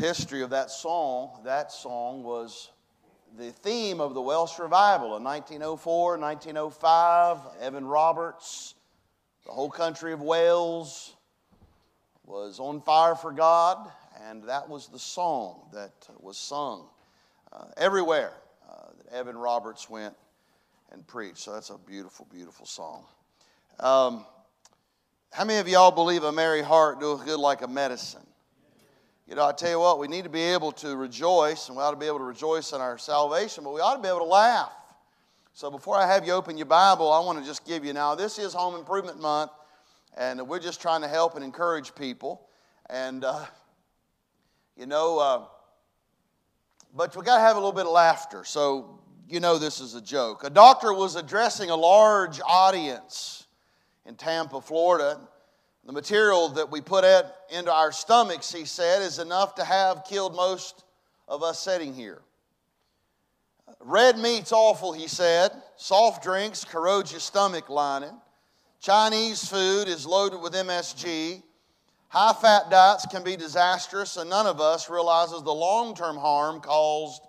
history of that song, that song was the theme of the Welsh revival in 1904, 1905. Evan Roberts, the whole country of Wales was on fire for God, and that was the song that was sung uh, everywhere uh, that Evan Roberts went and preached. So that's a beautiful, beautiful song. Um, how many of y'all believe a merry heart doeth good like a medicine? You know, I tell you what, we need to be able to rejoice, and we ought to be able to rejoice in our salvation, but we ought to be able to laugh. So before I have you open your Bible, I want to just give you now, this is Home Improvement Month, and we're just trying to help and encourage people. And, uh, you know, uh, but we got to have a little bit of laughter. So, you know, this is a joke. A doctor was addressing a large audience in Tampa, Florida. The material that we put at, into our stomachs, he said, is enough to have killed most of us sitting here. Red meat's awful, he said. Soft drinks corrode your stomach lining. Chinese food is loaded with MSG. High fat diets can be disastrous, and none of us realizes the long term harm caused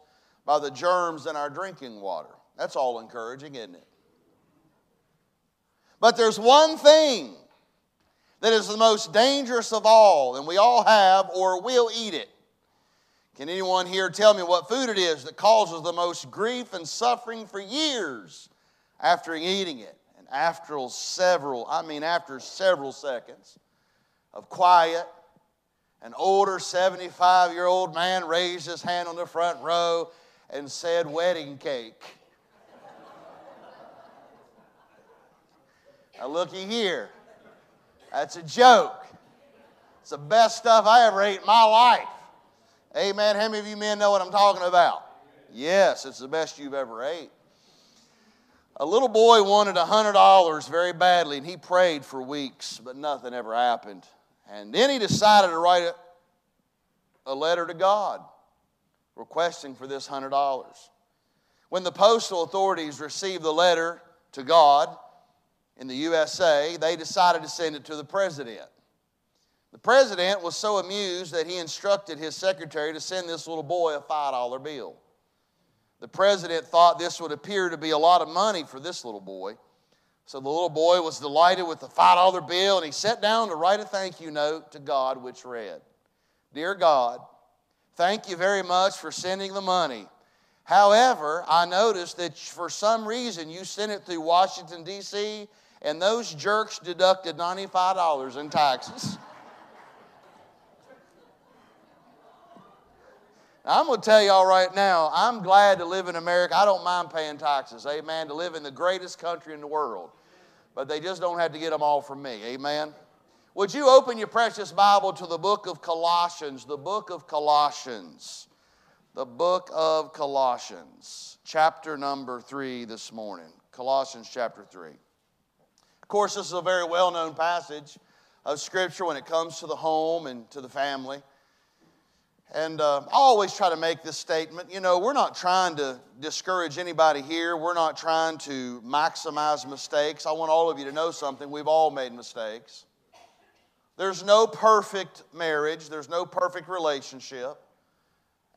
by the germs in our drinking water. That's all encouraging, isn't it? But there's one thing that is the most dangerous of all, and we all have or will eat it. Can anyone here tell me what food it is that causes the most grief and suffering for years after eating it? And after several, I mean, after several seconds of quiet, an older 75 year old man raised his hand on the front row and said, Wedding cake. now, looky here. That's a joke. It's the best stuff I ever ate in my life. Amen. How many of you men know what I'm talking about? Yes, it's the best you've ever ate. A little boy wanted $100 very badly, and he prayed for weeks, but nothing ever happened. And then he decided to write a, a letter to God requesting for this $100. When the postal authorities received the letter to God, in the USA, they decided to send it to the president. The president was so amused that he instructed his secretary to send this little boy a $5 bill. The president thought this would appear to be a lot of money for this little boy. So the little boy was delighted with the $5 bill and he sat down to write a thank you note to God, which read Dear God, thank you very much for sending the money. However, I noticed that for some reason you sent it through Washington, D.C., and those jerks deducted $95 in taxes. I'm going to tell y'all right now, I'm glad to live in America. I don't mind paying taxes, amen, to live in the greatest country in the world. But they just don't have to get them all from me, amen. Would you open your precious Bible to the book of Colossians, the book of Colossians, the book of Colossians, chapter number three this morning. Colossians chapter three course, this is a very well known passage of Scripture when it comes to the home and to the family. And uh, I always try to make this statement. You know, we're not trying to discourage anybody here. We're not trying to maximize mistakes. I want all of you to know something. We've all made mistakes. There's no perfect marriage, there's no perfect relationship.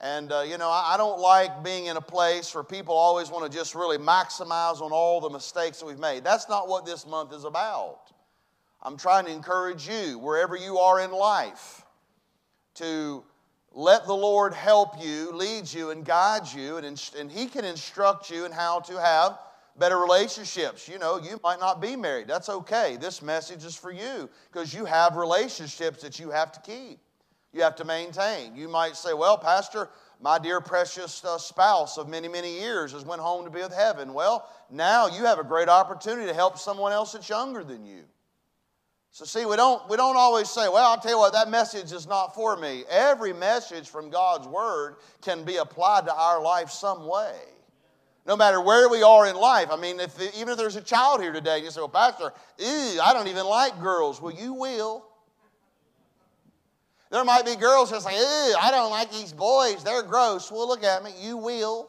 And, uh, you know, I, don't like being in a place where people always want to just really maximize on all the mistakes that we've made. That's not what this month is about. I'm trying to encourage you, wherever you are in life, to let the Lord help you, lead you, and guide you, and, and He can instruct you in how to have better relationships. You know, you might not be married. That's okay. This message is for you because you have relationships that you have to keep you have to maintain. You might say, Well, Pastor, my dear precious uh, spouse of many, many years has went home to be with heaven. Well, now you have a great opportunity to help someone else that's younger than you. So see, we don't, we don't always say, well, I'll tell you what, that message is not for me. Every message from God's Word can be applied to our life some way. No matter where we are in life. I mean, if, even if there's a child here today, and you say, well, Pastor, ew, I don't even like girls. Well, you will. There might be girls that say, I don't like these boys. They're gross. Well, look at me. You will.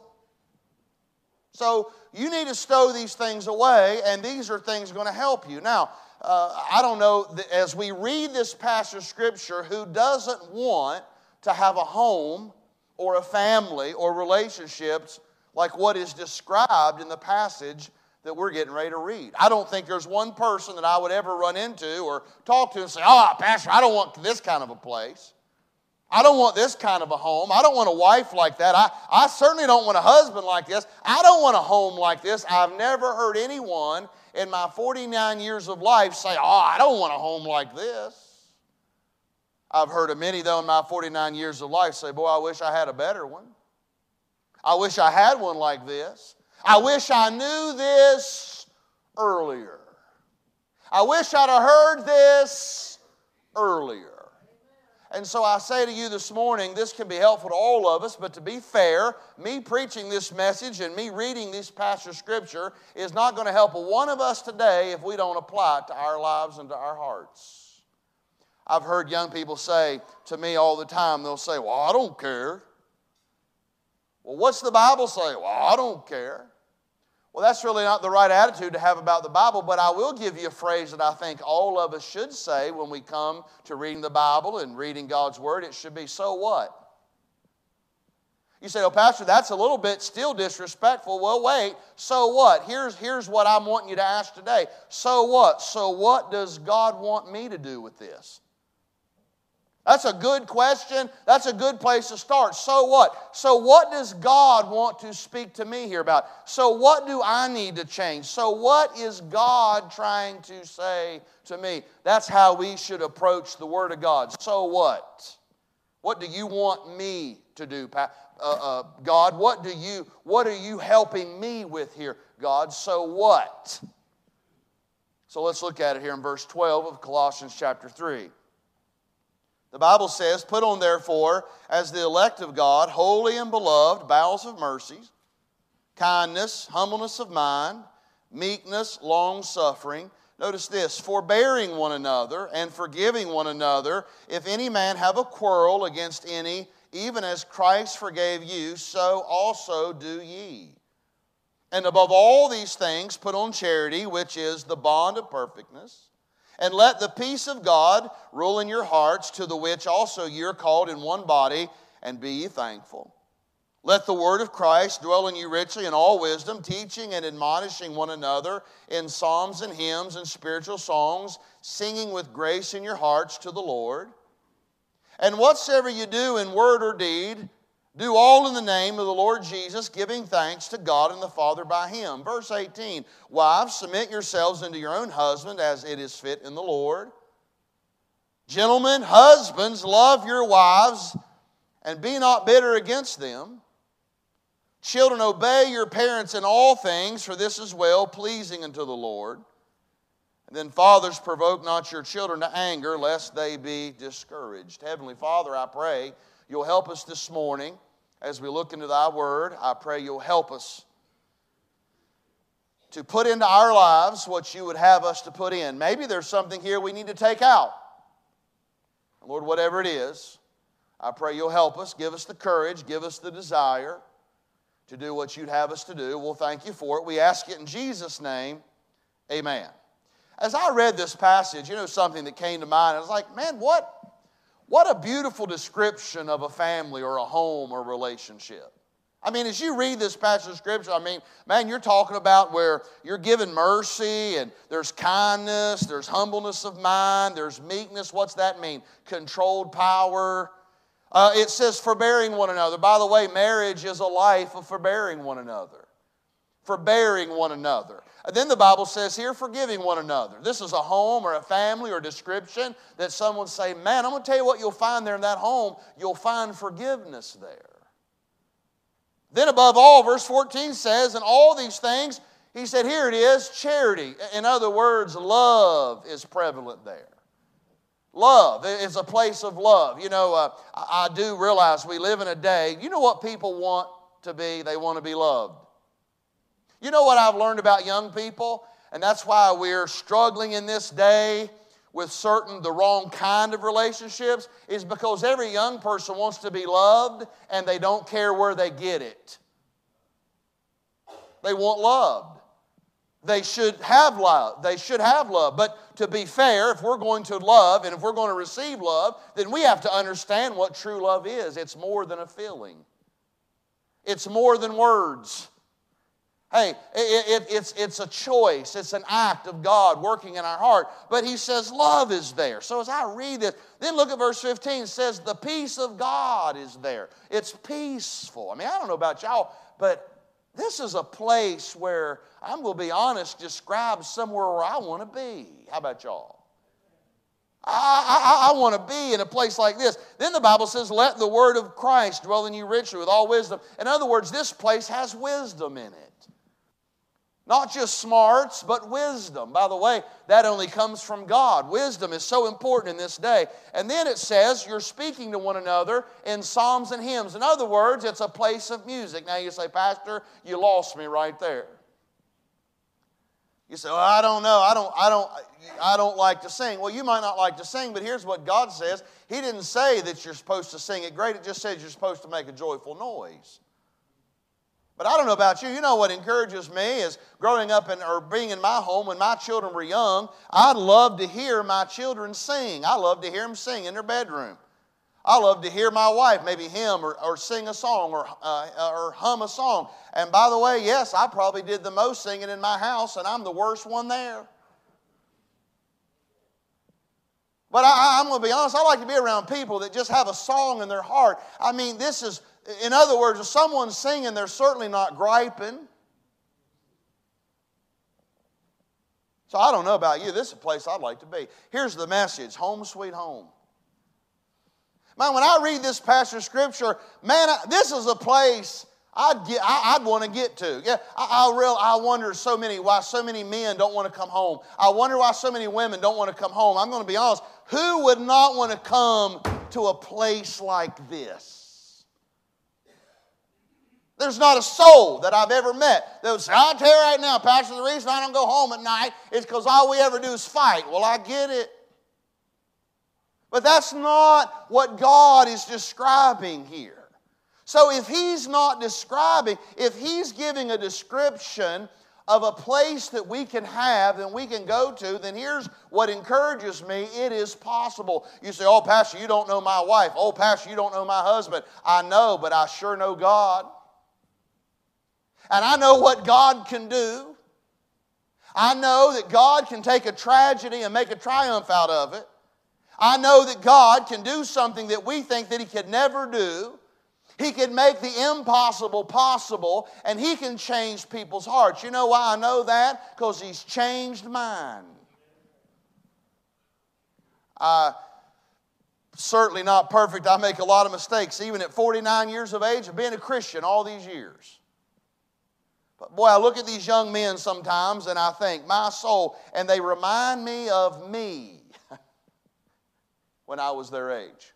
So you need to stow these things away, and these are things going to help you. Now, uh, I don't know, as we read this passage of Scripture, who doesn't want to have a home or a family or relationships like what is described in the passage that we're getting ready to read. I don't think there's one person that I would ever run into or talk to and say, Oh, Pastor, I don't want this kind of a place. I don't want this kind of a home. I don't want a wife like that. I, I certainly don't want a husband like this. I don't want a home like this. I've never heard anyone in my 49 years of life say, Oh, I don't want a home like this. I've heard of many, though, in my 49 years of life say, Boy, I wish I had a better one. I wish I had one like this. I wish I knew this earlier. I wish I'd have heard this earlier. And so I say to you this morning, this can be helpful to all of us, but to be fair, me preaching this message and me reading this passage of Scripture is not going to help one of us today if we don't apply it to our lives and to our hearts. I've heard young people say to me all the time, they'll say, Well, I don't care. Well, what's the Bible say? Well, I don't care. Well, that's really not the right attitude to have about the Bible, but I will give you a phrase that I think all of us should say when we come to reading the Bible and reading God's Word. It should be, so what? You say, oh, Pastor, that's a little bit still disrespectful. Well, wait, so what? Here's, here's what I'm wanting you to ask today. So what? So what does God want me to do with this? That's a good question. That's a good place to start. So what? So, what does God want to speak to me here about? So, what do I need to change? So, what is God trying to say to me? That's how we should approach the Word of God. So, what? What do you want me to do, uh, uh, God? What do you? What are you helping me with here, God? So what? So let's look at it here in verse 12 of Colossians chapter 3. The Bible says, Put on, therefore, as the elect of God, holy and beloved, bowels of mercies, kindness, humbleness of mind, meekness, long suffering. Notice this forbearing one another and forgiving one another, if any man have a quarrel against any, even as Christ forgave you, so also do ye. And above all these things, put on charity, which is the bond of perfectness. And let the peace of God rule in your hearts, to the which also you're called in one body, and be ye thankful. Let the word of Christ dwell in you richly in all wisdom, teaching and admonishing one another in psalms and hymns and spiritual songs, singing with grace in your hearts to the Lord. And whatsoever you do in word or deed, do all in the name of the Lord Jesus, giving thanks to God and the Father by Him. Verse 18 Wives, submit yourselves unto your own husband as it is fit in the Lord. Gentlemen, husbands, love your wives and be not bitter against them. Children, obey your parents in all things, for this is well pleasing unto the Lord. And then, fathers, provoke not your children to anger, lest they be discouraged. Heavenly Father, I pray you'll help us this morning as we look into thy word, I pray you'll help us to put into our lives what you would have us to put in. Maybe there's something here we need to take out. Lord, whatever it is, I pray you'll help us, give us the courage, give us the desire to do what you'd have us to do. We'll thank you for it. We ask it in Jesus' name. Amen. As I read this passage, you know something that came to mind. I was like, man, what what a beautiful description of a family or a home or relationship. I mean, as you read this passage of scripture, I mean, man, you're talking about where you're given mercy and there's kindness, there's humbleness of mind, there's meekness. What's that mean? Controlled power. Uh, it says forbearing one another. By the way, marriage is a life of forbearing one another, forbearing one another. Then the Bible says here, forgiving one another. This is a home or a family or a description that someone say, man, I'm going to tell you what you'll find there in that home. You'll find forgiveness there. Then above all, verse 14 says, and all these things, he said, here it is, charity. In other words, love is prevalent there. Love is a place of love. You know, uh, I do realize we live in a day, you know what people want to be? They want to be loved. You know what I've learned about young people? And that's why we're struggling in this day with certain the wrong kind of relationships is because every young person wants to be loved and they don't care where they get it. They want loved. they should have love. They should have love. But to be fair, if we're going to love and if we're going to receive love, then we have to understand what true love is. It's more than a feeling, it's more than words. Hey, it, it, it's, it's a choice, it's an act of God working in our heart. But he says love is there. So as I read this, then look at verse 15. It says, The peace of God is there. It's peaceful. I mean, I don't know about y'all, but this is a place where, I'm going to be honest, describes somewhere where I want to be. How about y'all? I, I, I want to be in a place like this. Then the Bible says, Let the word of Christ dwell in you richly with all wisdom. In other words, this place has wisdom in it. Not just smarts, but wisdom. By the way, that only comes from God. Wisdom is so important in this day. And then it says you're speaking to one another in psalms and hymns. In other words, it's a place of music. Now you say, Pastor, you lost me right there. You say, well, I don't know. I don't, I don't, I don't like to sing. Well, you might not like to sing, but here's what God says. He didn't say that you're supposed to sing it great. It just says you're supposed to make a joyful noise. But I don't know about you. You know what encourages me is growing up in, or being in my home when my children were young. I'd love to hear my children sing. I love to hear them sing in their bedroom. I love to hear my wife maybe hymn or, or sing a song or, uh, or hum a song. And by the way, yes, I probably did the most singing in my house, and I'm the worst one there. But I, am going to be honest, I like to be around people that just have a song in their heart. I mean, this is in other words, if someone's singing, they're certainly not griping. So I don't know about you. This is a place I'd like to be. Here's the message home, sweet home. Man, when I read this passage of scripture, man, this is a place I'd, I, would want to get to. Yeah, I, I, real, I wonder so many why so many men don't want to come home. I wonder why so many women don't want to come home. I'm going to be honest. Who would not want to come to a place like this? There's not a soul that I've ever met that would say, I'll tell you right now, Pastor, the reason I don't go home at night is because all we ever do is fight. Well, I get it. But that's not what God is describing here. So if He's not describing, if He's giving a description of a place that we can have and we can go to, then here's what encourages me it is possible. You say, Oh, Pastor, you don't know my wife. Oh, Pastor, you don't know my husband. I know, but I sure know God. And I know what God can do. I know that God can take a tragedy and make a triumph out of it. I know that God can do something that we think that He could never do. He can make the impossible possible, and He can change people's hearts. You know why I know that? Because He's changed mine. I certainly not perfect. I make a lot of mistakes, even at 49 years of age of being a Christian all these years. But boy, I look at these young men sometimes and I think, my soul, and they remind me of me when I was their age.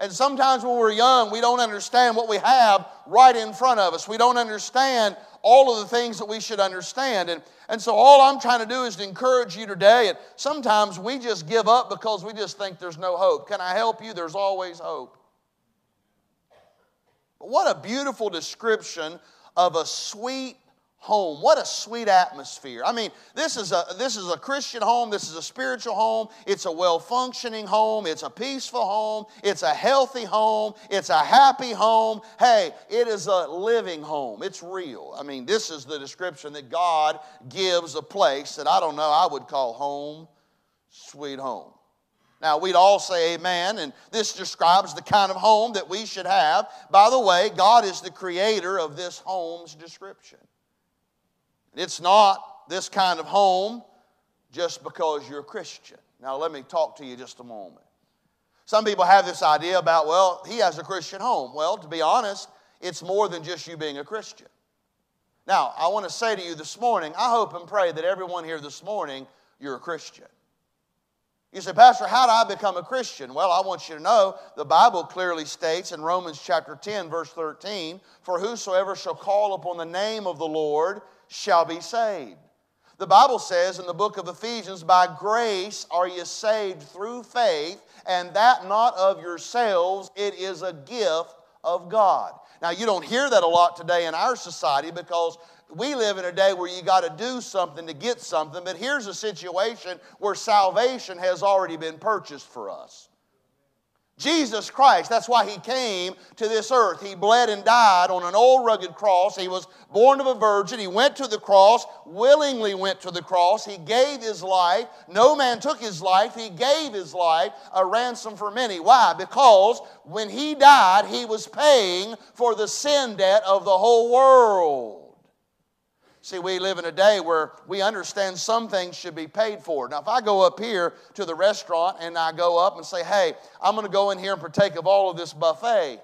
And sometimes when we're young, we don't understand what we have right in front of us. We don't understand all of the things that we should understand. And, and so, all I'm trying to do is to encourage you today. And sometimes we just give up because we just think there's no hope. Can I help you? There's always hope. But what a beautiful description of a sweet home. What a sweet atmosphere. I mean, this is a this is a Christian home, this is a spiritual home, it's a well-functioning home, it's a peaceful home, it's a healthy home, it's a happy home. Hey, it is a living home. It's real. I mean, this is the description that God gives a place that I don't know I would call home, sweet home. Now, we'd all say amen, and this describes the kind of home that we should have. By the way, God is the creator of this home's description. It's not this kind of home just because you're a Christian. Now, let me talk to you just a moment. Some people have this idea about, well, he has a Christian home. Well, to be honest, it's more than just you being a Christian. Now, I want to say to you this morning, I hope and pray that everyone here this morning, you're a Christian. You say, Pastor, how do I become a Christian? Well, I want you to know the Bible clearly states in Romans chapter 10, verse 13, For whosoever shall call upon the name of the Lord shall be saved. The Bible says in the book of Ephesians, By grace are you saved through faith, and that not of yourselves, it is a gift of God. Now, you don't hear that a lot today in our society because we live in a day where you got to do something to get something, but here's a situation where salvation has already been purchased for us. Jesus Christ, that's why he came to this earth. He bled and died on an old rugged cross. He was born of a virgin. He went to the cross, willingly went to the cross. He gave his life. No man took his life. He gave his life a ransom for many. Why? Because when he died, he was paying for the sin debt of the whole world. See, we live in a day where we understand some things should be paid for. Now, if I go up here to the restaurant and I go up and say, hey, I'm going to go in here and partake of all of this buffet,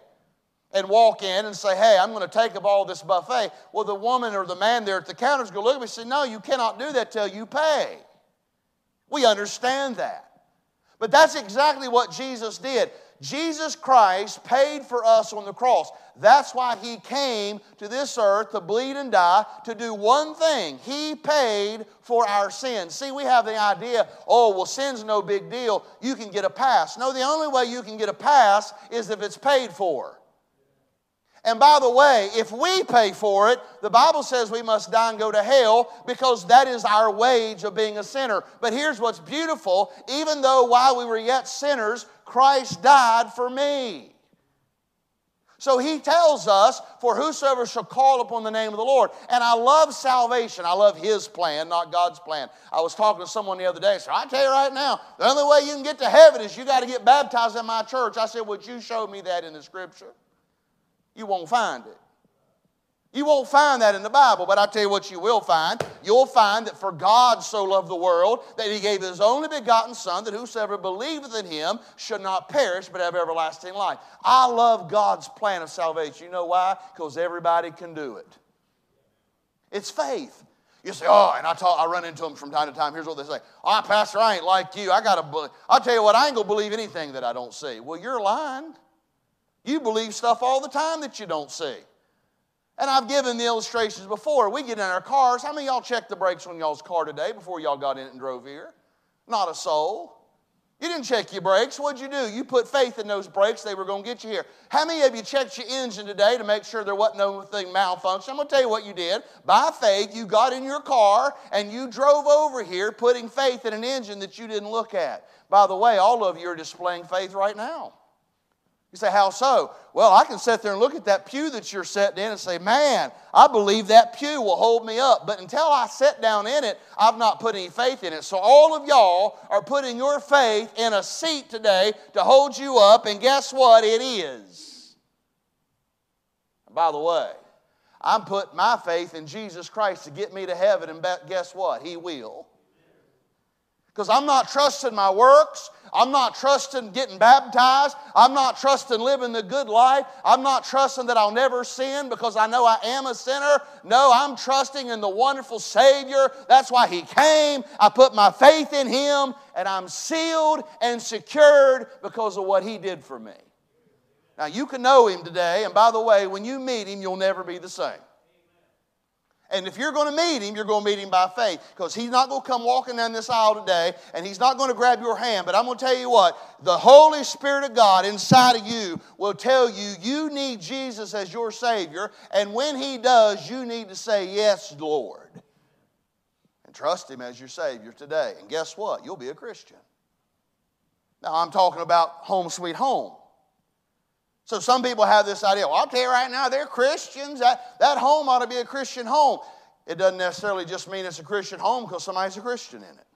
and walk in and say, hey, I'm going to take of all this buffet, well, the woman or the man there at the counter is going to look at me and say, no, you cannot do that till you pay. We understand that. But that's exactly what Jesus did. Jesus Christ paid for us on the cross. That's why he came to this earth to bleed and die to do one thing. He paid for our sins. See, we have the idea, oh, well, sin's no big deal. You can get a pass. No, the only way you can get a pass is if it's paid for. And by the way, if we pay for it, the Bible says we must die and go to hell because that is our wage of being a sinner. But here's what's beautiful even though while we were yet sinners, Christ died for me. So he tells us, For whosoever shall call upon the name of the Lord. And I love salvation. I love his plan, not God's plan. I was talking to someone the other day. So I tell you right now, the only way you can get to heaven is you got to get baptized in my church. I said, Would you show me that in the scripture? You won't find it. You won't find that in the Bible, but I tell you what you will find. You'll find that for God so loved the world that he gave his only begotten Son, that whosoever believeth in him should not perish but have everlasting life. I love God's plan of salvation. You know why? Because everybody can do it. It's faith. You say, oh, and I talk, I run into them from time to time. Here's what they say: "Oh, Pastor, I ain't like you. I gotta I'll tell you what, I ain't gonna believe anything that I don't see." Well, you're lying. You believe stuff all the time that you don't see. And I've given the illustrations before. We get in our cars. How many y'all checked the brakes on y'all's car today before y'all got in it and drove here? Not a soul. You didn't check your brakes. What'd you do? You put faith in those brakes. They were going to get you here. How many of you checked your engine today to make sure there wasn't no thing malfunction? I'm going to tell you what you did. By faith, you got in your car and you drove over here putting faith in an engine that you didn't look at. By the way, all of you are displaying faith right now. You say, How so? Well, I can sit there and look at that pew that you're sitting in and say, Man, I believe that pew will hold me up. But until I sit down in it, I've not put any faith in it. So all of y'all are putting your faith in a seat today to hold you up, and guess what? It is. by the way, I'm putting my faith in Jesus Christ to get me to heaven, and guess what? He will because I'm not trusting my works. I'm not trusting getting baptized. I'm not trusting living the good life. I'm not trusting that I'll never sin because I know I am a sinner. No, I'm trusting in the wonderful Savior. That's why He came. I put my faith in Him, and I'm sealed and secured because of what He did for me. Now, you can know Him today, and by the way, when you meet Him, you'll never be the same. And if you're going to meet him, you're going to meet him by faith because he's not going to come walking down this aisle today and he's not going to grab your hand. But I'm going to tell you what the Holy Spirit of God inside of you will tell you you need Jesus as your Savior. And when he does, you need to say, Yes, Lord. And trust him as your Savior today. And guess what? You'll be a Christian. Now, I'm talking about home sweet home. So some people have this idea, well, I'll tell you right now, they're Christians. That, that home ought to be a Christian home. It doesn't necessarily just mean it's a Christian home because somebody's a Christian in it.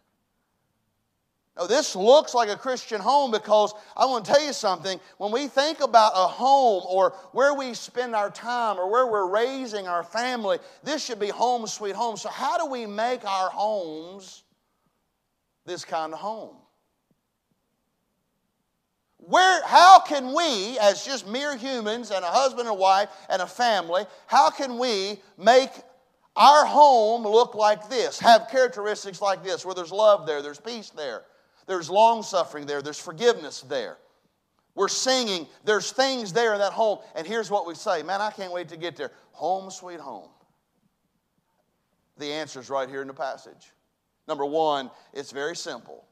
No, this looks like a Christian home because I want to tell you something. When we think about a home or where we spend our time or where we're raising our family, this should be home sweet home. So, how do we make our homes this kind of home? Where, how can we, as just mere humans and a husband and wife and a family, how can we make our home look like this, have characteristics like this, where there's love there, there's peace there, there's long suffering there, there's forgiveness there? We're singing, there's things there in that home. And here's what we say Man, I can't wait to get there. Home, sweet home. The answer is right here in the passage. Number one, it's very simple.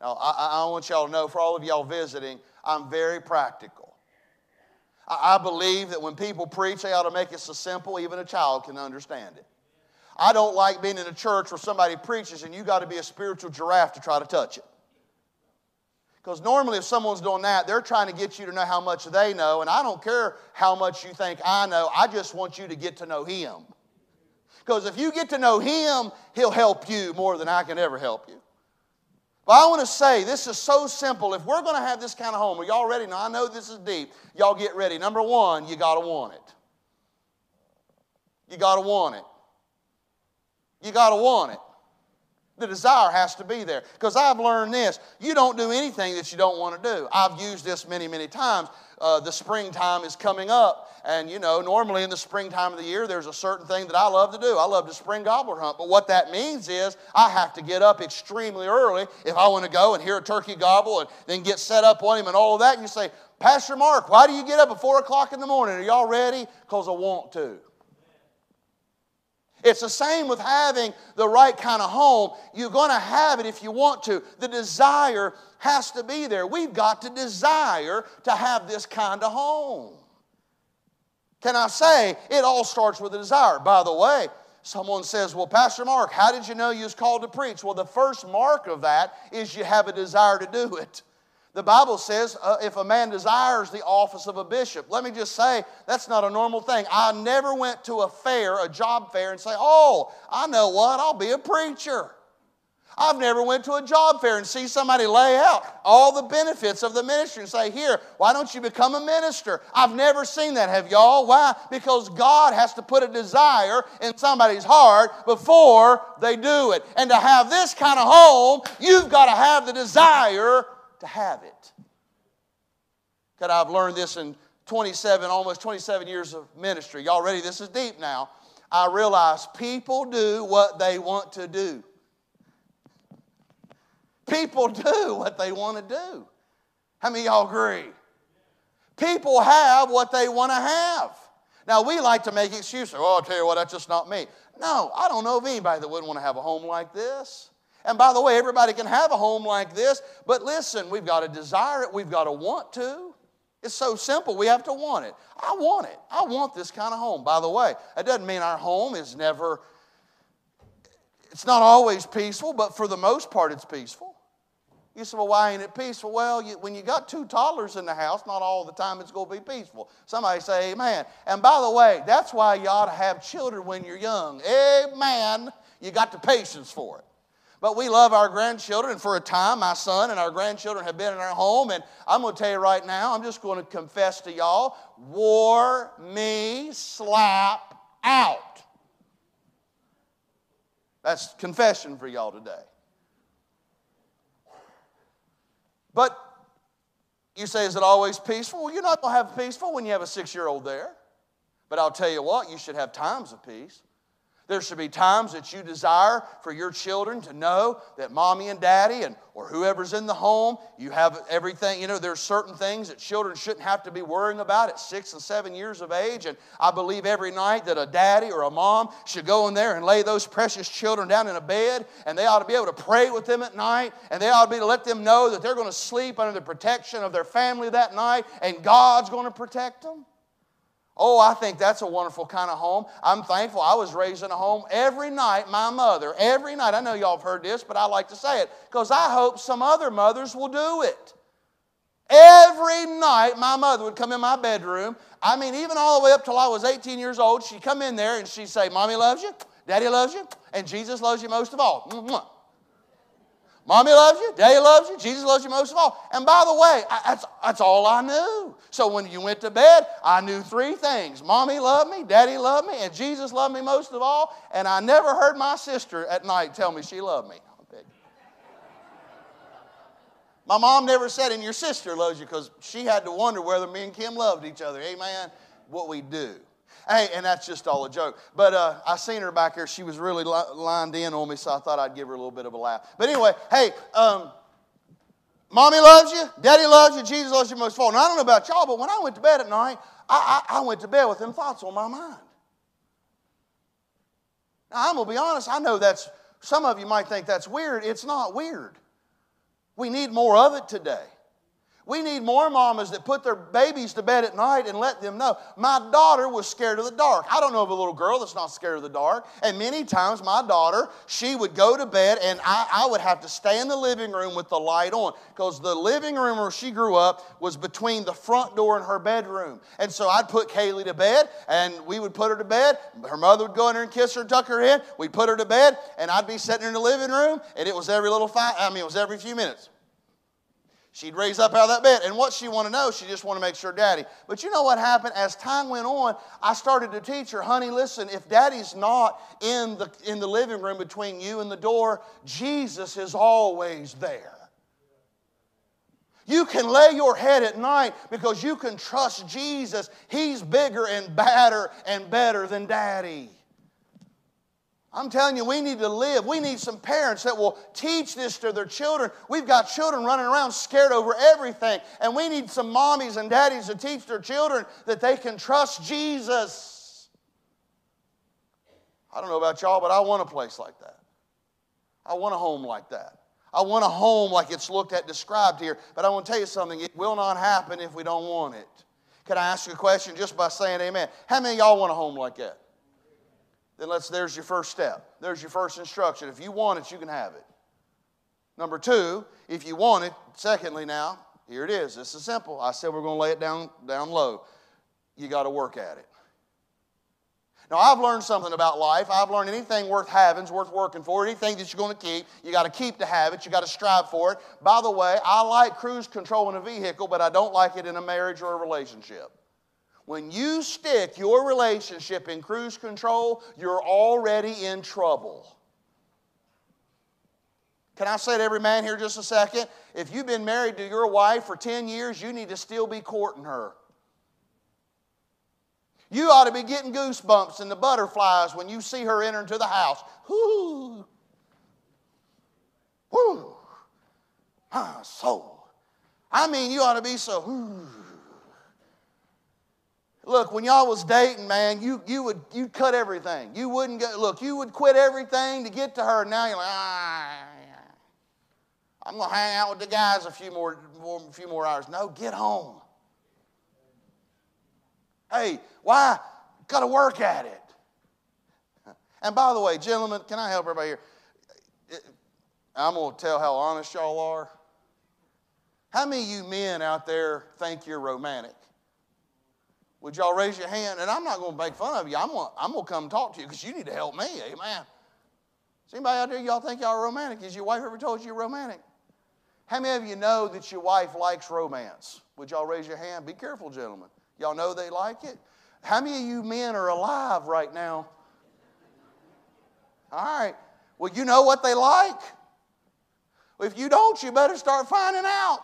Now, I, I want y'all to know, for all of y'all visiting, I'm very practical. I believe that when people preach, they ought to make it so simple even a child can understand it. I don't like being in a church where somebody preaches and you got to be a spiritual giraffe to try to touch it. Because normally, if someone's doing that, they're trying to get you to know how much they know, and I don't care how much you think I know, I just want you to get to know Him. Because if you get to know Him, He'll help you more than I can ever help you. But I want to say this is so simple. If we're going to have this kind of home, are y'all ready? Now, I know this is deep. Y'all get ready. Number one, you got to want it. You got to want it. You got to want it. The desire has to be there. Because I've learned this you don't do anything that you don't want to do. I've used this many, many times. Uh, the springtime is coming up. And you know, normally in the springtime of the year, there's a certain thing that I love to do. I love to spring gobbler hunt. But what that means is I have to get up extremely early if I want to go and hear a turkey gobble and then get set up on him and all of that. And you say, Pastor Mark, why do you get up at 4 o'clock in the morning? Are y'all ready? Because I want to. It's the same with having the right kind of home. You're going to have it if you want to. The desire has to be there. We've got to desire to have this kind of home. Can I say it all starts with a desire? By the way, someone says, Well, Pastor Mark, how did you know you was called to preach? Well, the first mark of that is you have a desire to do it. The Bible says uh, if a man desires the office of a bishop, let me just say that's not a normal thing. I never went to a fair, a job fair, and say, "Oh, I know what, I'll be a preacher." I've never went to a job fair and see somebody lay out all the benefits of the ministry and say, "Here, why don't you become a minister?" I've never seen that. Have y'all? Why? Because God has to put a desire in somebody's heart before they do it. And to have this kind of home, you've got to have the desire to have it. God, I've learned this in 27, almost 27 years of ministry. Y'all ready? This is deep now. I realize people do what they want to do. People do what they want to do. How many y'all agree? People have what they want to have. Now, we like to make excuses. Oh, I'll tell you what, that's just not me. No, I don't know of anybody that wouldn't want to have a home like this. And by the way, everybody can have a home like this, but listen, we've got to desire it, we've got to want to. It's so simple, we have to want it. I want it. I want this kind of home. By the way, that doesn't mean our home is never, it's not always peaceful, but for the most part, it's peaceful. You say, well, why ain't it peaceful? Well, you, when you got two toddlers in the house, not all the time it's going to be peaceful. Somebody say, Amen. And by the way, that's why you ought to have children when you're young. Amen. You got the patience for it. But we love our grandchildren. And for a time, my son and our grandchildren have been in our home. And I'm going to tell you right now, I'm just going to confess to y'all wore me slap out. That's confession for y'all today. But you say, is it always peaceful? Well, you're not going to have peaceful when you have a six year old there. But I'll tell you what, you should have times of peace. There should be times that you desire for your children to know that mommy and daddy and or whoever's in the home, you have everything. You know, there's certain things that children shouldn't have to be worrying about at six and seven years of age. And I believe every night that a daddy or a mom should go in there and lay those precious children down in a bed, and they ought to be able to pray with them at night, and they ought to be to let them know that they're going to sleep under the protection of their family that night, and God's going to protect them. Oh, I think that's a wonderful kind of home. I'm thankful I was raised in a home every night. My mother, every night, I know y'all have heard this, but I like to say it because I hope some other mothers will do it. Every night, my mother would come in my bedroom. I mean, even all the way up till I was 18 years old, she'd come in there and she'd say, Mommy loves you, Daddy loves you, and Jesus loves you most of all. Mommy loves you, Daddy loves you, Jesus loves you most of all. And by the way, I, that's, that's all I knew. So when you went to bed, I knew three things Mommy loved me, Daddy loved me, and Jesus loved me most of all. And I never heard my sister at night tell me she loved me. My mom never said, and your sister loves you, because she had to wonder whether me and Kim loved each other. Amen? What we do. Hey, and that's just all a joke. But uh, I seen her back there. She was really li- lined in on me, so I thought I'd give her a little bit of a laugh. But anyway, hey, um, mommy loves you, daddy loves you, Jesus loves you most of all. Now, I don't know about y'all, but when I went to bed at night, I, I, I went to bed with them thoughts on my mind. Now, I'm going to be honest, I know that's, some of you might think that's weird. It's not weird. We need more of it today. We need more mamas that put their babies to bed at night and let them know. My daughter was scared of the dark. I don't know of a little girl that's not scared of the dark. And many times, my daughter, she would go to bed and I, I would have to stay in the living room with the light on because the living room where she grew up was between the front door and her bedroom. And so I'd put Kaylee to bed and we would put her to bed. Her mother would go in there and kiss her and tuck her in. We'd put her to bed and I'd be sitting in the living room and it was every little five, I mean, it was every few minutes. She'd raise up out of that bed. And what she want to know, she just want to make sure daddy. But you know what happened? As time went on, I started to teach her, honey, listen, if daddy's not in the, in the living room between you and the door, Jesus is always there. You can lay your head at night because you can trust Jesus. He's bigger and badder and better than daddy. I'm telling you, we need to live. We need some parents that will teach this to their children. We've got children running around scared over everything, and we need some mommies and daddies to teach their children that they can trust Jesus. I don't know about y'all, but I want a place like that. I want a home like that. I want a home like it's looked at described here, but I want to tell you something. It will not happen if we don't want it. Can I ask you a question just by saying amen? How many y'all want a home like that? Then let's, there's your first step. There's your first instruction. If you want it, you can have it. Number two, if you want it, secondly, now, here it is. This is simple. I said we're going to lay it down, down low. You got to work at it. Now, I've learned something about life. I've learned anything worth having is worth working for. Anything that you're going to keep, you got to keep to have it. You got to strive for it. By the way, I like cruise control in a vehicle, but I don't like it in a marriage or a relationship. When you stick your relationship in cruise control, you're already in trouble. Can I say to every man here just a second? If you've been married to your wife for 10 years, you need to still be courting her. You ought to be getting goosebumps and the butterflies when you see her enter into the house. Whoo! Whoo! Ah, soul. I mean, you ought to be so. Whoo. Look, when y'all was dating, man, you, you would you'd cut everything. You wouldn't go, look, you would quit everything to get to her. Now you're like, ah, I'm gonna hang out with the guys a few more, more a few more hours. No, get home. Hey, why? Gotta work at it. And by the way, gentlemen, can I help everybody here? I'm gonna tell how honest y'all are. How many of you men out there think you're romantic? Would y'all raise your hand? And I'm not going to make fun of you. I'm going, I'm going to come talk to you because you need to help me. Amen. Is anybody out there y'all think y'all are romantic? Has your wife ever told you you're romantic? How many of you know that your wife likes romance? Would y'all raise your hand? Be careful, gentlemen. Y'all know they like it? How many of you men are alive right now? All right. Well, you know what they like? If you don't, you better start finding out.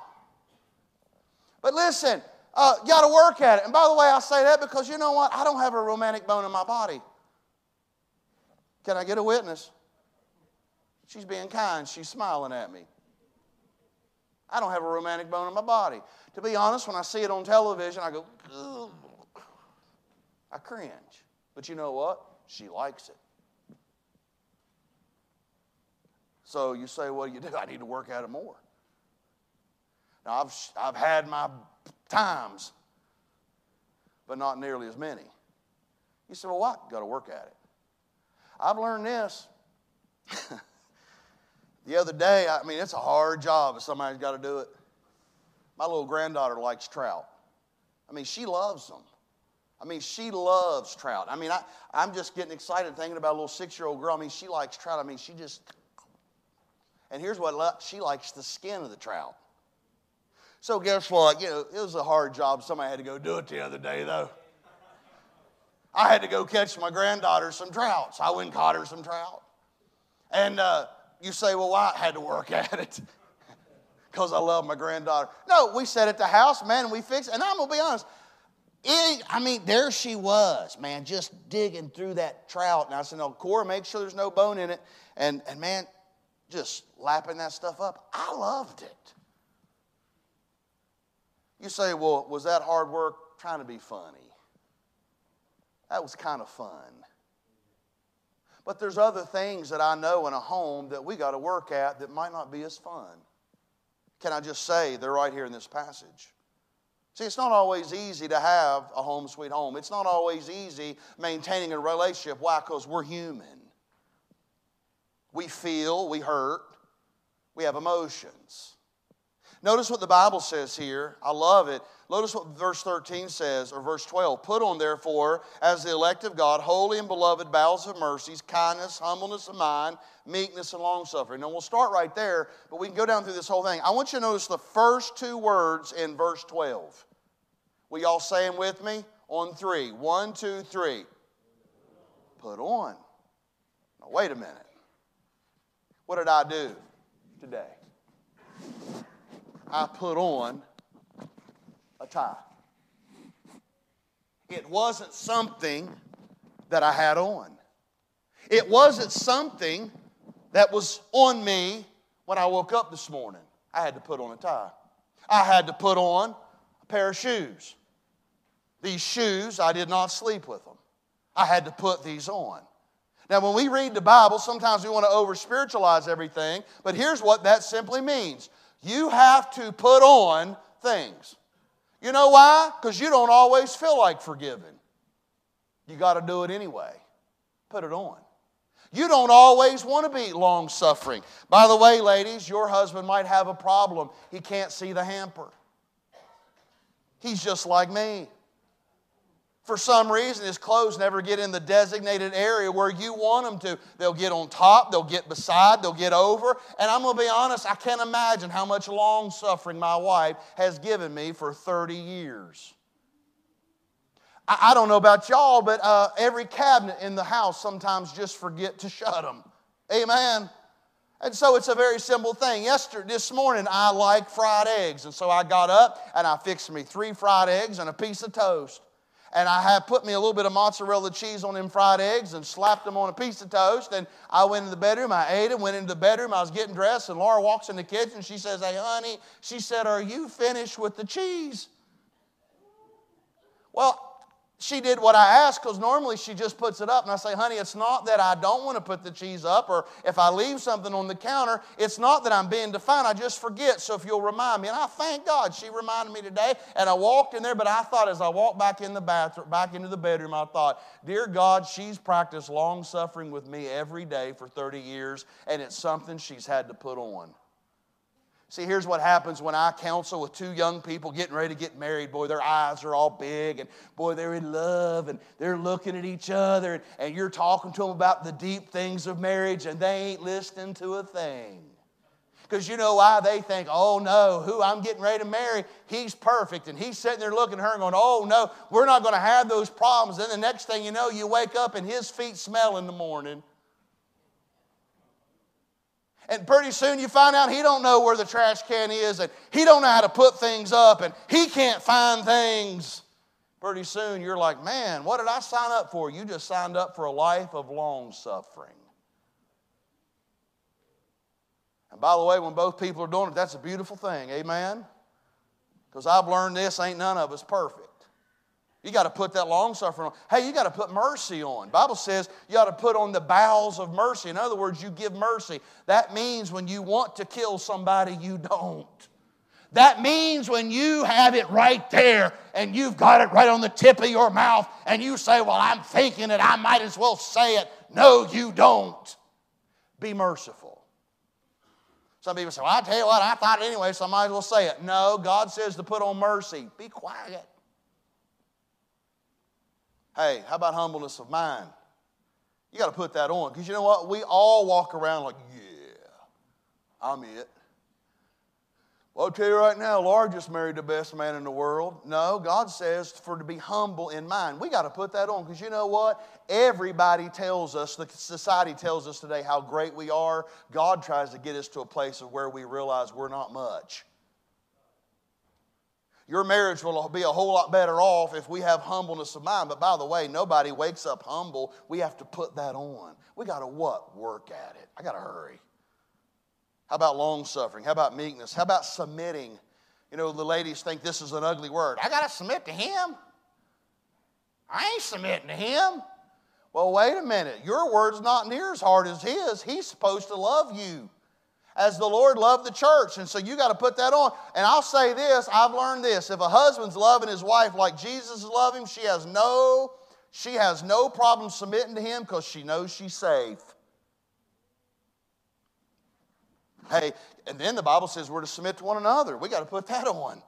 But listen, uh, you got to work at it. And by the way, I say that because you know what? I don't have a romantic bone in my body. Can I get a witness? She's being kind. She's smiling at me. I don't have a romantic bone in my body. To be honest, when I see it on television, I go, Ugh. I cringe. But you know what? She likes it. So you say, well, you do. I need to work at it more. Now, I've, I've had my times, but not nearly as many. You say, well, what? Got to work at it. I've learned this. the other day, I mean, it's a hard job if somebody's got to do it. My little granddaughter likes trout. I mean, she loves them. I mean, she loves trout. I mean, I, I'm just getting excited thinking about a little six year old girl. I mean, she likes trout. I mean, she just. And here's what she likes the skin of the trout. So guess what? You know, it was a hard job. Somebody had to go do it the other day, though. I had to go catch my granddaughter some trout. I went and caught her some trout. And uh, you say, well, why I had to work at it? Because I love my granddaughter. No, we sat at the house, man, and we fixed it. And I'm going to be honest. It, I mean, there she was, man, just digging through that trout. And I said, no, Cora, make sure there's no bone in it. And, and man, just lapping that stuff up. I loved it. You say, well, was that hard work trying to be funny? That was kind of fun. But there's other things that I know in a home that we got to work at that might not be as fun. Can I just say, they're right here in this passage. See, it's not always easy to have a home sweet home. It's not always easy maintaining a relationship. Why? Because we're human. We feel, we hurt, we have emotions. Notice what the Bible says here. I love it. Notice what verse 13 says, or verse 12. Put on, therefore, as the elect of God, holy and beloved bowels of mercies, kindness, humbleness of mind, meekness, and long suffering. And we'll start right there, but we can go down through this whole thing. I want you to notice the first two words in verse 12. Will y'all say them with me? On three. One, two, three. Put on. Now, wait a minute. What did I do today? I put on a tie. It wasn't something that I had on. It wasn't something that was on me when I woke up this morning. I had to put on a tie. I had to put on a pair of shoes. These shoes, I did not sleep with them. I had to put these on. Now, when we read the Bible, sometimes we want to over spiritualize everything, but here's what that simply means you have to put on things. You know why? Because you don't always feel like forgiving. You got to do it anyway. Put it on. You don't always want to be long suffering. By the way, ladies, your husband might have a problem. He can't see the hamper. He's just like me for some reason, his clothes never get in the designated area where you want them to. They'll get on top, they'll get beside, they'll get over. And I'm going to be honest, I can't imagine how much long suffering my wife has given me for 30 years. I, I don't know about y'all, but uh, every cabinet in the house sometimes just forget to shut them. Amen. And so it's a very simple thing. Yesterday, this morning, I like fried eggs. And so I got up and I fixed me three fried eggs and a piece of toast and I had put me a little bit of mozzarella cheese on them fried eggs and slapped them on a piece of toast. And I went in the bedroom, I ate it, went into the bedroom, I was getting dressed, and Laura walks in the kitchen. She says, Hey, honey, she said, Are you finished with the cheese? Well, she did what I asked because normally she just puts it up. And I say, honey, it's not that I don't want to put the cheese up or if I leave something on the counter, it's not that I'm being defiant. I just forget. So if you'll remind me. And I thank God she reminded me today. And I walked in there, but I thought as I walked back in the bathroom, back into the bedroom, I thought, dear God, she's practiced long suffering with me every day for 30 years, and it's something she's had to put on. See, here's what happens when I counsel with two young people getting ready to get married. Boy, their eyes are all big, and boy, they're in love, and they're looking at each other, and, and you're talking to them about the deep things of marriage, and they ain't listening to a thing. Because you know why? They think, oh no, who I'm getting ready to marry, he's perfect. And he's sitting there looking at her and going, oh no, we're not going to have those problems. Then the next thing you know, you wake up and his feet smell in the morning. And pretty soon you find out he don't know where the trash can is and he don't know how to put things up and he can't find things. Pretty soon you're like, man, what did I sign up for? You just signed up for a life of long suffering. And by the way, when both people are doing it, that's a beautiful thing. Amen? Because I've learned this ain't none of us perfect. You got to put that long suffering on. Hey, you got to put mercy on. Bible says you got to put on the bowels of mercy. In other words, you give mercy. That means when you want to kill somebody, you don't. That means when you have it right there and you've got it right on the tip of your mouth and you say, Well, I'm thinking it, I might as well say it. No, you don't. Be merciful. Some people say, Well, I tell you what, I thought anyway, so I might as well say it. No, God says to put on mercy. Be quiet. Hey, how about humbleness of mind? You got to put that on because you know what? We all walk around like, yeah, I'm it. Well, I'll tell you right now, Laura just married the best man in the world. No, God says for to be humble in mind. We got to put that on because you know what? Everybody tells us, the society tells us today how great we are. God tries to get us to a place of where we realize we're not much. Your marriage will be a whole lot better off if we have humbleness of mind. But by the way, nobody wakes up humble. We have to put that on. We got to what? Work at it. I got to hurry. How about long suffering? How about meekness? How about submitting? You know, the ladies think this is an ugly word. I got to submit to him. I ain't submitting to him. Well, wait a minute. Your word's not near as hard as his. He's supposed to love you. As the Lord loved the church. And so you got to put that on. And I'll say this I've learned this. If a husband's loving his wife like Jesus is loving, she has no. She has no problem submitting to him because she knows she's safe. Hey, and then the Bible says we're to submit to one another. We got to put that on.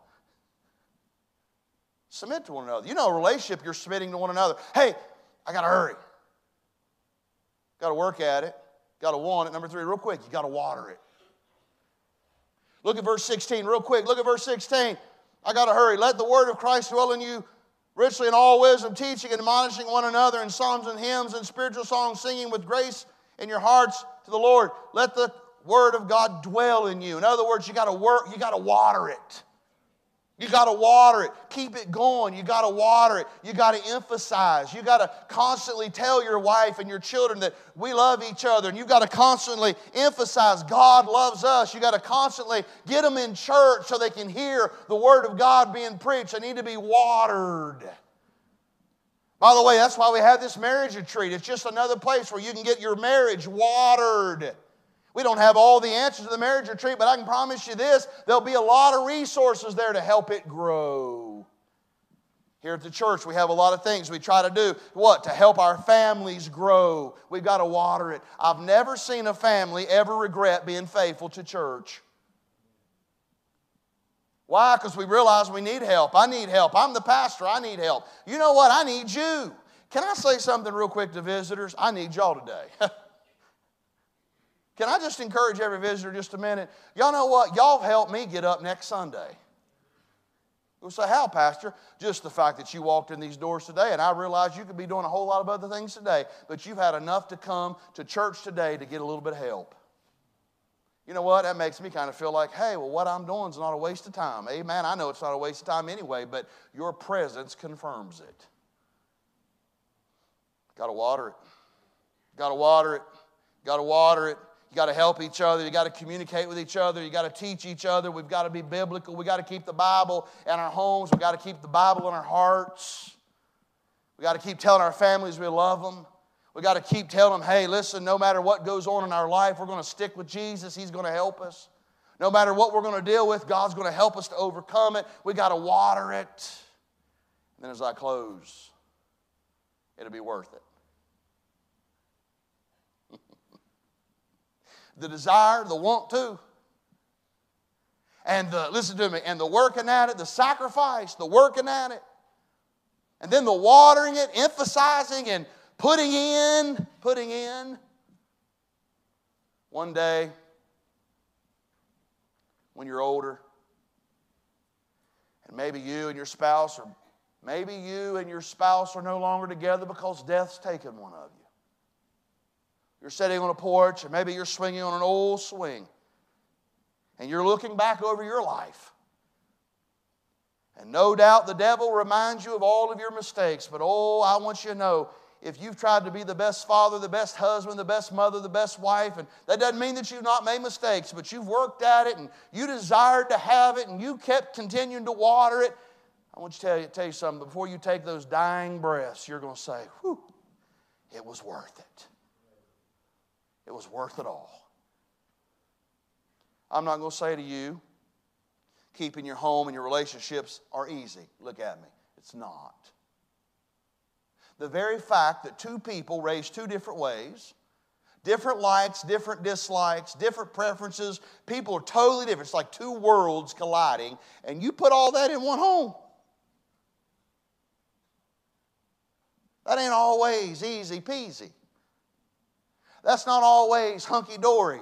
Submit to one another. You know, a relationship, you're submitting to one another. Hey, I got to hurry. Got to work at it. Got to want it. Number three, real quick, you got to water it. Look at verse 16, real quick. Look at verse 16. I got to hurry. Let the word of Christ dwell in you richly in all wisdom, teaching and admonishing one another in psalms and hymns and spiritual songs, singing with grace in your hearts to the Lord. Let the word of God dwell in you. In other words, you got to work, you got to water it. You got to water it. Keep it going. You got to water it. You got to emphasize. You got to constantly tell your wife and your children that we love each other. And you've got to constantly emphasize God loves us. You got to constantly get them in church so they can hear the Word of God being preached. They need to be watered. By the way, that's why we have this marriage retreat. It's just another place where you can get your marriage watered. We don't have all the answers to the marriage retreat, but I can promise you this there'll be a lot of resources there to help it grow. Here at the church, we have a lot of things we try to do. What? To help our families grow. We've got to water it. I've never seen a family ever regret being faithful to church. Why? Because we realize we need help. I need help. I'm the pastor. I need help. You know what? I need you. Can I say something real quick to visitors? I need y'all today. Can I just encourage every visitor just a minute? Y'all know what? Y'all helped me get up next Sunday. We'll say, How, Pastor? Just the fact that you walked in these doors today, and I realize you could be doing a whole lot of other things today, but you've had enough to come to church today to get a little bit of help. You know what? That makes me kind of feel like, hey, well, what I'm doing is not a waste of time. Amen. I know it's not a waste of time anyway, but your presence confirms it. Got to water it. Got to water it. Got to water it. You got to help each other. You got to communicate with each other. You got to teach each other. We've got to be biblical. We got to keep the Bible in our homes. We got to keep the Bible in our hearts. We got to keep telling our families we love them. We got to keep telling them, hey, listen, no matter what goes on in our life, we're going to stick with Jesus. He's going to help us. No matter what we're going to deal with, God's going to help us to overcome it. We got to water it. And then as I close, it'll be worth it. The desire, the want to. And the, listen to me, and the working at it, the sacrifice, the working at it. And then the watering it, emphasizing and putting in, putting in. One day, when you're older, and maybe you and your spouse, or maybe you and your spouse are no longer together because death's taken one of you. You're sitting on a porch, or maybe you're swinging on an old swing, and you're looking back over your life. And no doubt the devil reminds you of all of your mistakes, but oh, I want you to know if you've tried to be the best father, the best husband, the best mother, the best wife, and that doesn't mean that you've not made mistakes, but you've worked at it and you desired to have it and you kept continuing to water it. I want to tell you, tell you something. Before you take those dying breaths, you're going to say, whew, it was worth it. It was worth it all. I'm not going to say to you, keeping your home and your relationships are easy. Look at me. It's not. The very fact that two people raised two different ways, different likes, different dislikes, different preferences, people are totally different. It's like two worlds colliding, and you put all that in one home. That ain't always easy peasy. That's not always hunky dory.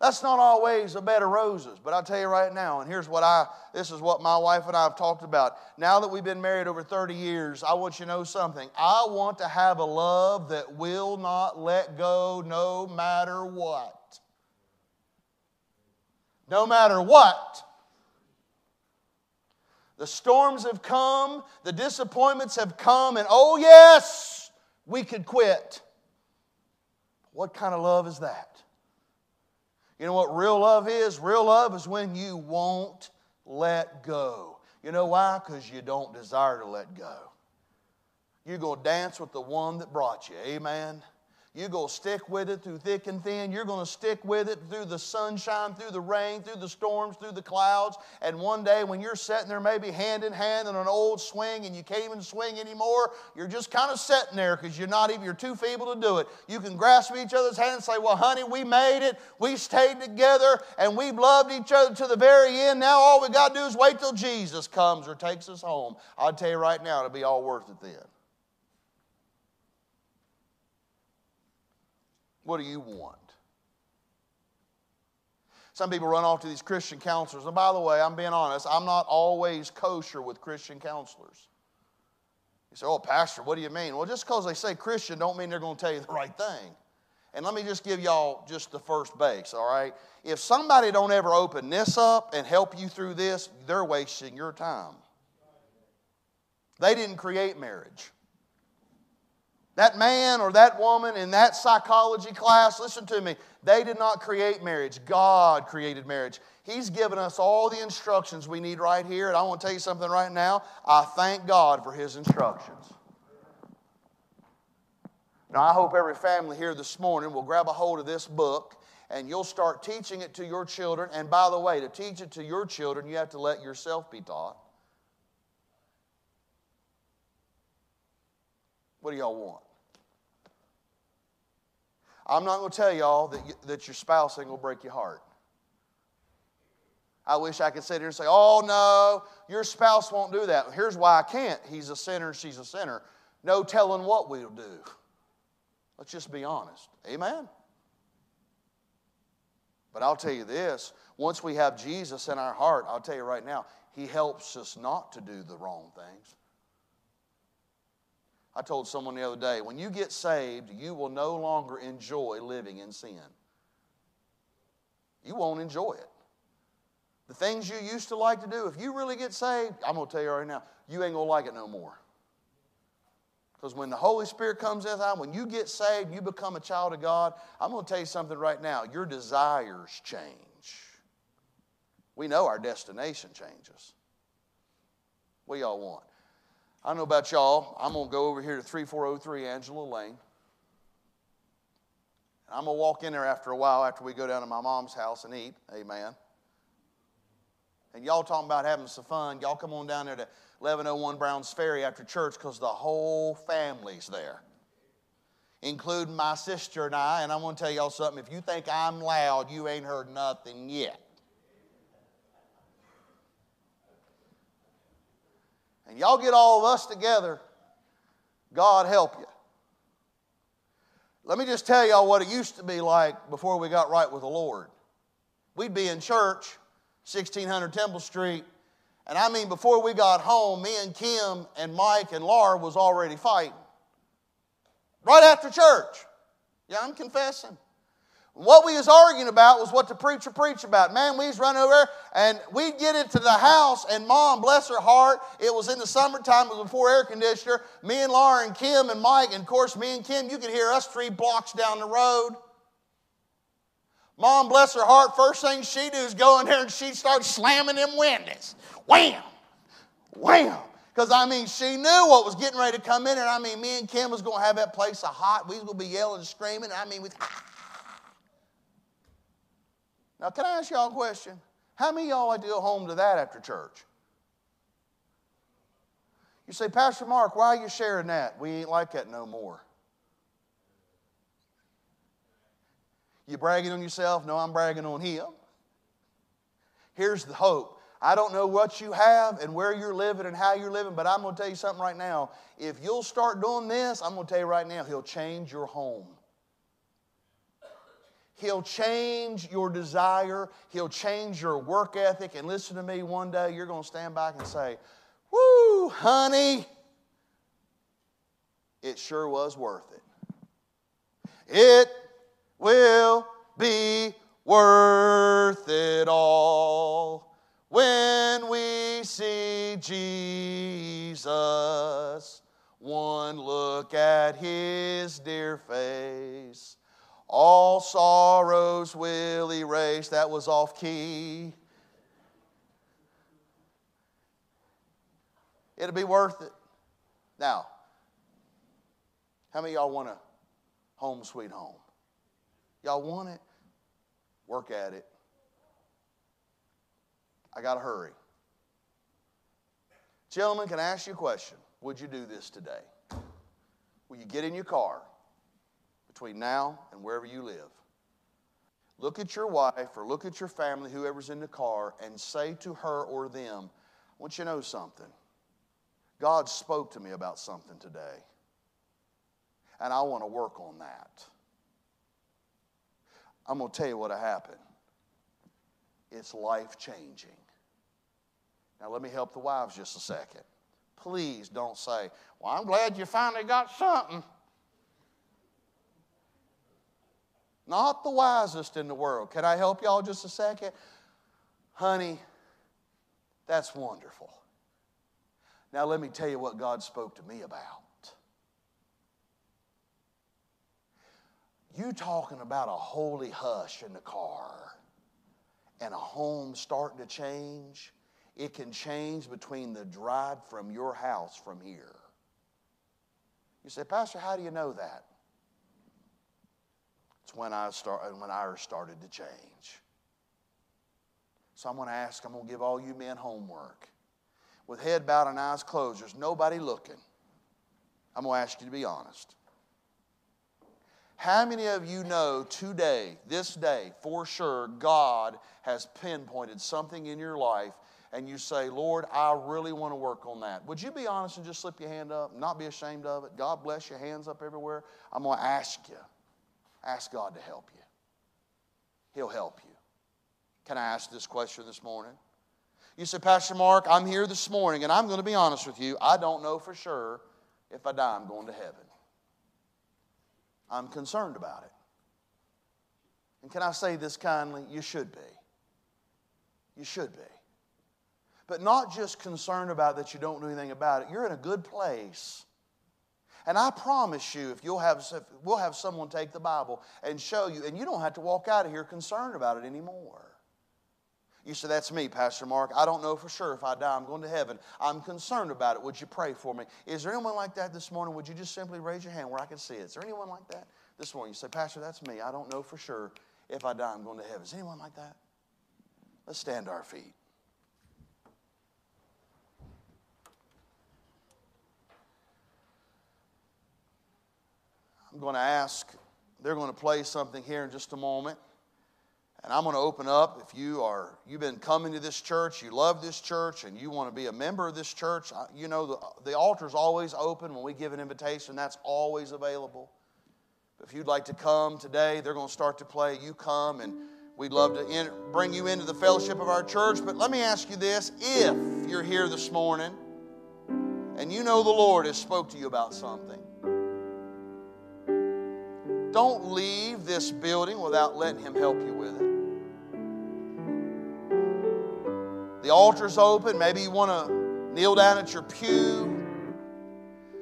That's not always a bed of roses. But I'll tell you right now, and here's what I, this is what my wife and I have talked about. Now that we've been married over 30 years, I want you to know something. I want to have a love that will not let go no matter what. No matter what. The storms have come, the disappointments have come, and oh, yes, we could quit. What kind of love is that? You know what real love is? Real love is when you won't let go. You know why? Because you don't desire to let go. You're going to dance with the one that brought you. Amen. You're going to stick with it through thick and thin. You're going to stick with it through the sunshine, through the rain, through the storms, through the clouds. And one day when you're sitting there, maybe hand in hand in an old swing and you can't even swing anymore, you're just kind of sitting there because you're not even, you're too feeble to do it. You can grasp each other's hand and say, Well, honey, we made it. We stayed together and we've loved each other to the very end. Now all we got to do is wait till Jesus comes or takes us home. I'll tell you right now, it'll be all worth it then. What do you want? Some people run off to these Christian counselors. And by the way, I'm being honest, I'm not always kosher with Christian counselors. You say, oh, Pastor, what do you mean? Well, just because they say Christian don't mean they're going to tell you the right thing. And let me just give y'all just the first base, all right? If somebody don't ever open this up and help you through this, they're wasting your time. They didn't create marriage. That man or that woman in that psychology class, listen to me, they did not create marriage. God created marriage. He's given us all the instructions we need right here. And I want to tell you something right now. I thank God for His instructions. Now, I hope every family here this morning will grab a hold of this book and you'll start teaching it to your children. And by the way, to teach it to your children, you have to let yourself be taught. What do y'all want? I'm not going to tell y'all that, you, that your spouse ain't going to break your heart. I wish I could sit here and say, oh no, your spouse won't do that. Here's why I can't. He's a sinner, she's a sinner. No telling what we'll do. Let's just be honest. Amen? But I'll tell you this once we have Jesus in our heart, I'll tell you right now, He helps us not to do the wrong things. I told someone the other day when you get saved, you will no longer enjoy living in sin. You won't enjoy it. The things you used to like to do, if you really get saved, I'm going to tell you right now, you ain't going to like it no more. Because when the Holy Spirit comes in, when you get saved, you become a child of God. I'm going to tell you something right now. Your desires change. We know our destination changes. What y'all want? I don't know about y'all. I'm going to go over here to 3403 Angela Lane. And I'm going to walk in there after a while after we go down to my mom's house and eat. Amen. And y'all talking about having some fun. Y'all come on down there to 1101 Browns Ferry after church because the whole family's there, including my sister and I. And I'm going to tell y'all something. If you think I'm loud, you ain't heard nothing yet. And y'all get all of us together, God help you. Let me just tell y'all what it used to be like before we got right with the Lord. We'd be in church, 1600 Temple Street, and I mean, before we got home, me and Kim and Mike and Laura was already fighting. Right after church. Yeah, I'm confessing. What we was arguing about was what the preacher preached about. Man, we was running over and we'd get into the house and mom, bless her heart, it was in the summertime, it was before air conditioner. Me and Laura and Kim and Mike, and of course me and Kim, you could hear us three blocks down the road. Mom, bless her heart, first thing she do is go in there and she starts slamming them windows. Wham! Wham! Because I mean, she knew what was getting ready to come in, and I mean, me and Kim was going to have that place a hot. We was going to be yelling and screaming. I mean, we. Ah, now, can I ask y'all a question? How many y'all like to go home to that after church? You say, Pastor Mark, why are you sharing that? We ain't like that no more. You bragging on yourself? No, I'm bragging on him. Here's the hope. I don't know what you have and where you're living and how you're living, but I'm going to tell you something right now. If you'll start doing this, I'm going to tell you right now, He'll change your home. He'll change your desire. He'll change your work ethic. And listen to me, one day you're going to stand back and say, Woo, honey, it sure was worth it. It will be worth it all when we see Jesus. One look at his dear face all sorrows will erase. That was off key. It'll be worth it. Now, how many y'all want a Home sweet home. Y'all want it? Work at it. I got to hurry. Gentlemen, can I ask you a question? Would you do this today? Will you get in your car between now and wherever you live? Look at your wife or look at your family, whoever's in the car, and say to her or them, I want you to know something. God spoke to me about something today, and I want to work on that. I'm going to tell you what happened. It's life changing. Now, let me help the wives just a second. Please don't say, Well, I'm glad you finally got something. Not the wisest in the world. Can I help y'all just a second? Honey, that's wonderful. Now, let me tell you what God spoke to me about. You talking about a holy hush in the car and a home starting to change? It can change between the drive from your house from here. You say, Pastor, how do you know that? It's when I start when ours started to change. So I'm going to ask, I'm going to give all you men homework. With head bowed and eyes closed, there's nobody looking. I'm going to ask you to be honest. How many of you know today, this day, for sure, God has pinpointed something in your life and you say, Lord, I really want to work on that? Would you be honest and just slip your hand up, not be ashamed of it? God bless your hands up everywhere. I'm going to ask you. Ask God to help you. He'll help you. Can I ask this question this morning? You say, Pastor Mark, I'm here this morning, and I'm going to be honest with you. I don't know for sure if I die, I'm going to heaven. I'm concerned about it. And can I say this kindly? You should be. You should be. But not just concerned about that you don't know anything about it. You're in a good place. And I promise you, if you'll have, if we'll have someone take the Bible and show you, and you don't have to walk out of here concerned about it anymore. You say, That's me, Pastor Mark. I don't know for sure if I die, I'm going to heaven. I'm concerned about it. Would you pray for me? Is there anyone like that this morning? Would you just simply raise your hand where I can see it? Is there anyone like that this morning? You say, Pastor, that's me. I don't know for sure if I die, I'm going to heaven. Is anyone like that? Let's stand to our feet. I'm going to ask, they're going to play something here in just a moment. And I'm going to open up. If you are, you've been coming to this church, you love this church, and you want to be a member of this church, you know the, the altar's always open when we give an invitation. That's always available. If you'd like to come today, they're going to start to play. You come, and we'd love to in, bring you into the fellowship of our church. But let me ask you this: If you're here this morning, and you know the Lord has spoke to you about something, don't leave this building without letting Him help you with it. The altar's open. Maybe you want to kneel down at your pew.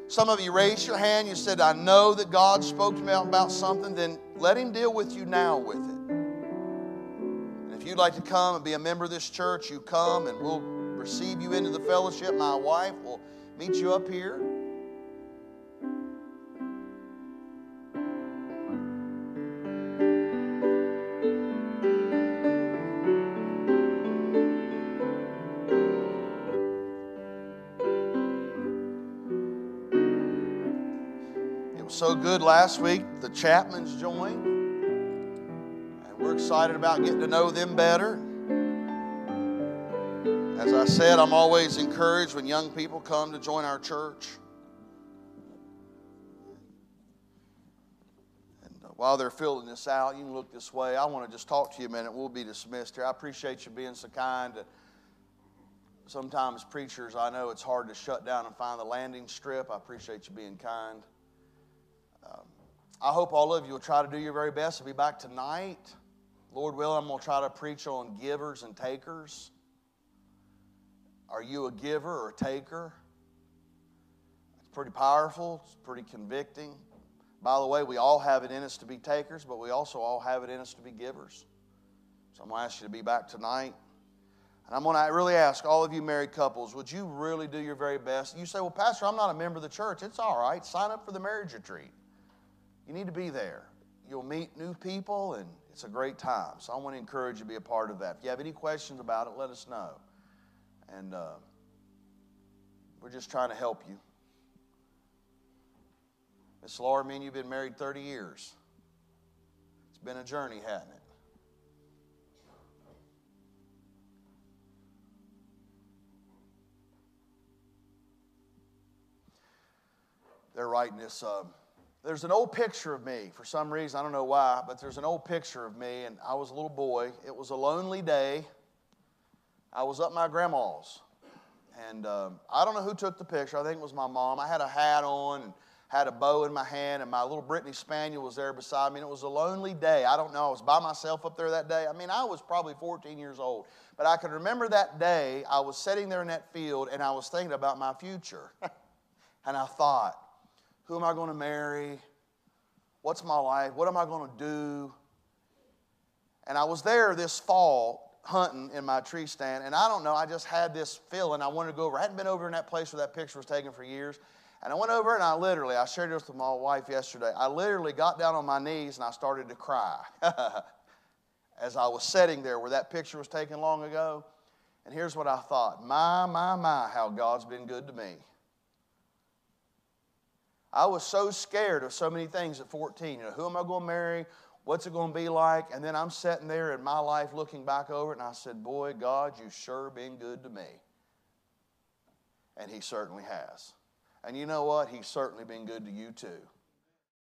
Some of you raised your hand. You said, I know that God spoke to me about something. Then let Him deal with you now with it. And if you'd like to come and be a member of this church, you come and we'll receive you into the fellowship. My wife will meet you up here. So good last week. The Chapmans joined. And we're excited about getting to know them better. As I said, I'm always encouraged when young people come to join our church. And uh, while they're filling this out, you can look this way. I want to just talk to you a minute. We'll be dismissed here. I appreciate you being so kind. Sometimes preachers, I know it's hard to shut down and find the landing strip. I appreciate you being kind. Um, I hope all of you will try to do your very best to be back tonight. Lord willing, I'm going to try to preach on givers and takers. Are you a giver or a taker? It's pretty powerful, it's pretty convicting. By the way, we all have it in us to be takers, but we also all have it in us to be givers. So I'm going to ask you to be back tonight. And I'm going to really ask all of you married couples, would you really do your very best? You say, well, Pastor, I'm not a member of the church. It's all right. Sign up for the marriage retreat. You need to be there. You'll meet new people, and it's a great time. So I want to encourage you to be a part of that. If you have any questions about it, let us know. And uh, we're just trying to help you. Miss Laura, me and you've been married 30 years. It's been a journey, hasn't it? They're writing this. Uh, there's an old picture of me. For some reason, I don't know why, but there's an old picture of me, and I was a little boy. It was a lonely day. I was up my grandma's. And um, I don't know who took the picture. I think it was my mom. I had a hat on and had a bow in my hand, and my little Brittany Spaniel was there beside me. And it was a lonely day. I don't know. I was by myself up there that day. I mean, I was probably 14 years old. But I can remember that day. I was sitting there in that field, and I was thinking about my future. and I thought, who am I going to marry? What's my life? What am I going to do? And I was there this fall hunting in my tree stand, and I don't know, I just had this feeling I wanted to go over. I hadn't been over in that place where that picture was taken for years. And I went over and I literally, I shared this with my wife yesterday. I literally got down on my knees and I started to cry as I was sitting there where that picture was taken long ago. And here's what I thought My, my, my, how God's been good to me. I was so scared of so many things at 14. You know, who am I going to marry? What's it going to be like? And then I'm sitting there in my life looking back over it, and I said, Boy, God, you've sure been good to me. And He certainly has. And you know what? He's certainly been good to you too.